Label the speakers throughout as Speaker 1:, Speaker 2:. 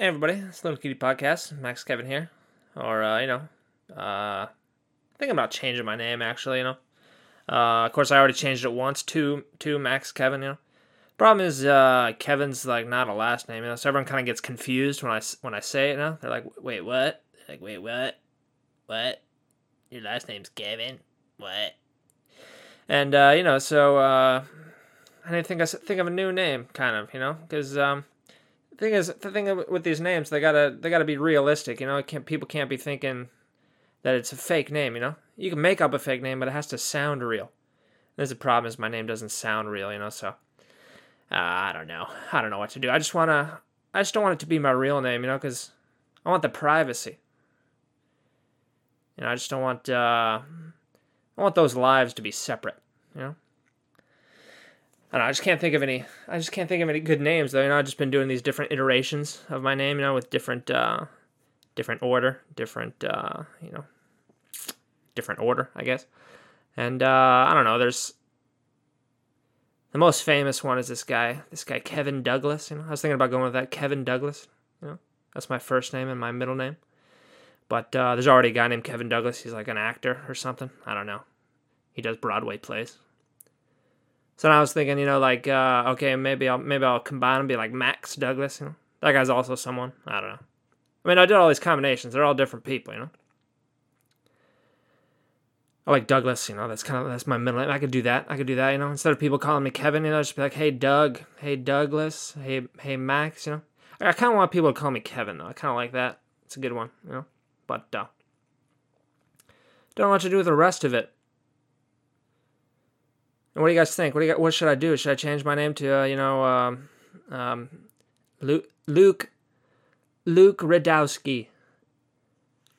Speaker 1: Hey everybody, it's Little Cutie Podcast. Max Kevin here. Or uh, you know, uh thinking about changing my name actually, you know. Uh of course I already changed it once to to Max Kevin, you know. Problem is uh Kevin's like not a last name, you know, so everyone kind of gets confused when I when I say it, you know. They're like, "Wait, what?" Like, "Wait, what? What? Your last name's Kevin? What?" And uh, you know, so uh I didn't think I think of a new name kind of, you know, cuz um thing is the thing with these names they gotta they gotta be realistic you know? Can't, people can't be thinking that it's a fake name you know? You can make up a fake name but it has to sound real. There's a problem is my name doesn't sound real you know? So uh, i don't know. I don't know what to do. I just want to i just don't want it to be my real name you know? Because i want the privacy. You know i just don't want uh i want those lives to be separate you know I don't know, I just can't think of any. I just can't think of any good names though. You know, I've just been doing these different iterations of my name. You know, with different, uh, different order, different, uh, you know, different order, I guess. And uh, I don't know. There's the most famous one is this guy, this guy Kevin Douglas. You know, I was thinking about going with that Kevin Douglas. You know, that's my first name and my middle name. But uh, there's already a guy named Kevin Douglas. He's like an actor or something. I don't know. He does Broadway plays. So I was thinking, you know, like, uh, okay, maybe I'll maybe I'll combine and be like Max Douglas. You know, that guy's also someone. I don't know. I mean, I did all these combinations. They're all different people, you know. I like Douglas. You know, that's kind of that's my middle name. I could do that. I could do that. You know, instead of people calling me Kevin, you know, just be like, hey Doug, hey Douglas, hey hey Max. You know, I kind of want people to call me Kevin though. I kind of like that. It's a good one. You know, but uh, don't know what to do with the rest of it. And what do you guys think? What do you, what should I do? Should I change my name to uh, you know um, um, Luke Luke Luke Radowski,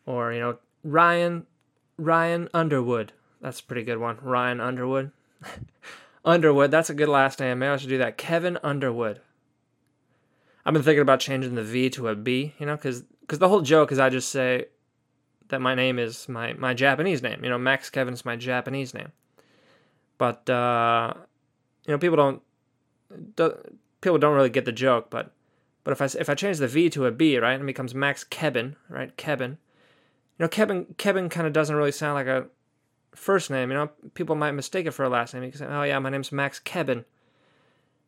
Speaker 1: or you know Ryan Ryan Underwood? That's a pretty good one. Ryan Underwood. Underwood. That's a good last name. Maybe I should do that. Kevin Underwood. I've been thinking about changing the V to a B. You know, because because the whole joke is I just say that my name is my my Japanese name. You know, Max Kevin's my Japanese name but uh, you know people don't, do, people don't really get the joke. But but if I if I change the V to a B, right, it becomes Max Kevin, right? Kevin. You know, Kevin Kevin kind of doesn't really sound like a first name. You know, people might mistake it for a last name. Say, "Oh yeah, my name's Max Kevin,"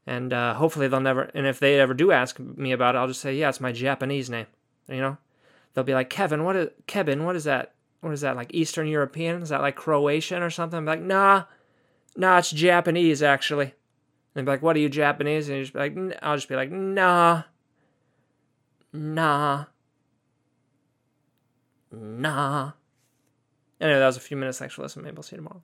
Speaker 1: and uh, hopefully they'll never. And if they ever do ask me about it, I'll just say, "Yeah, it's my Japanese name." You know, they'll be like, "Kevin, what is Kevin? What is that? What is that? Like Eastern European? Is that like Croatian or something?" I'm like, nah nah, it's Japanese actually. And they'd be like, what are you Japanese? And you just be like, N-. I'll just be like, nah, nah, nah. Anyway, that was a few minutes. For listening. Maybe I'll see you tomorrow.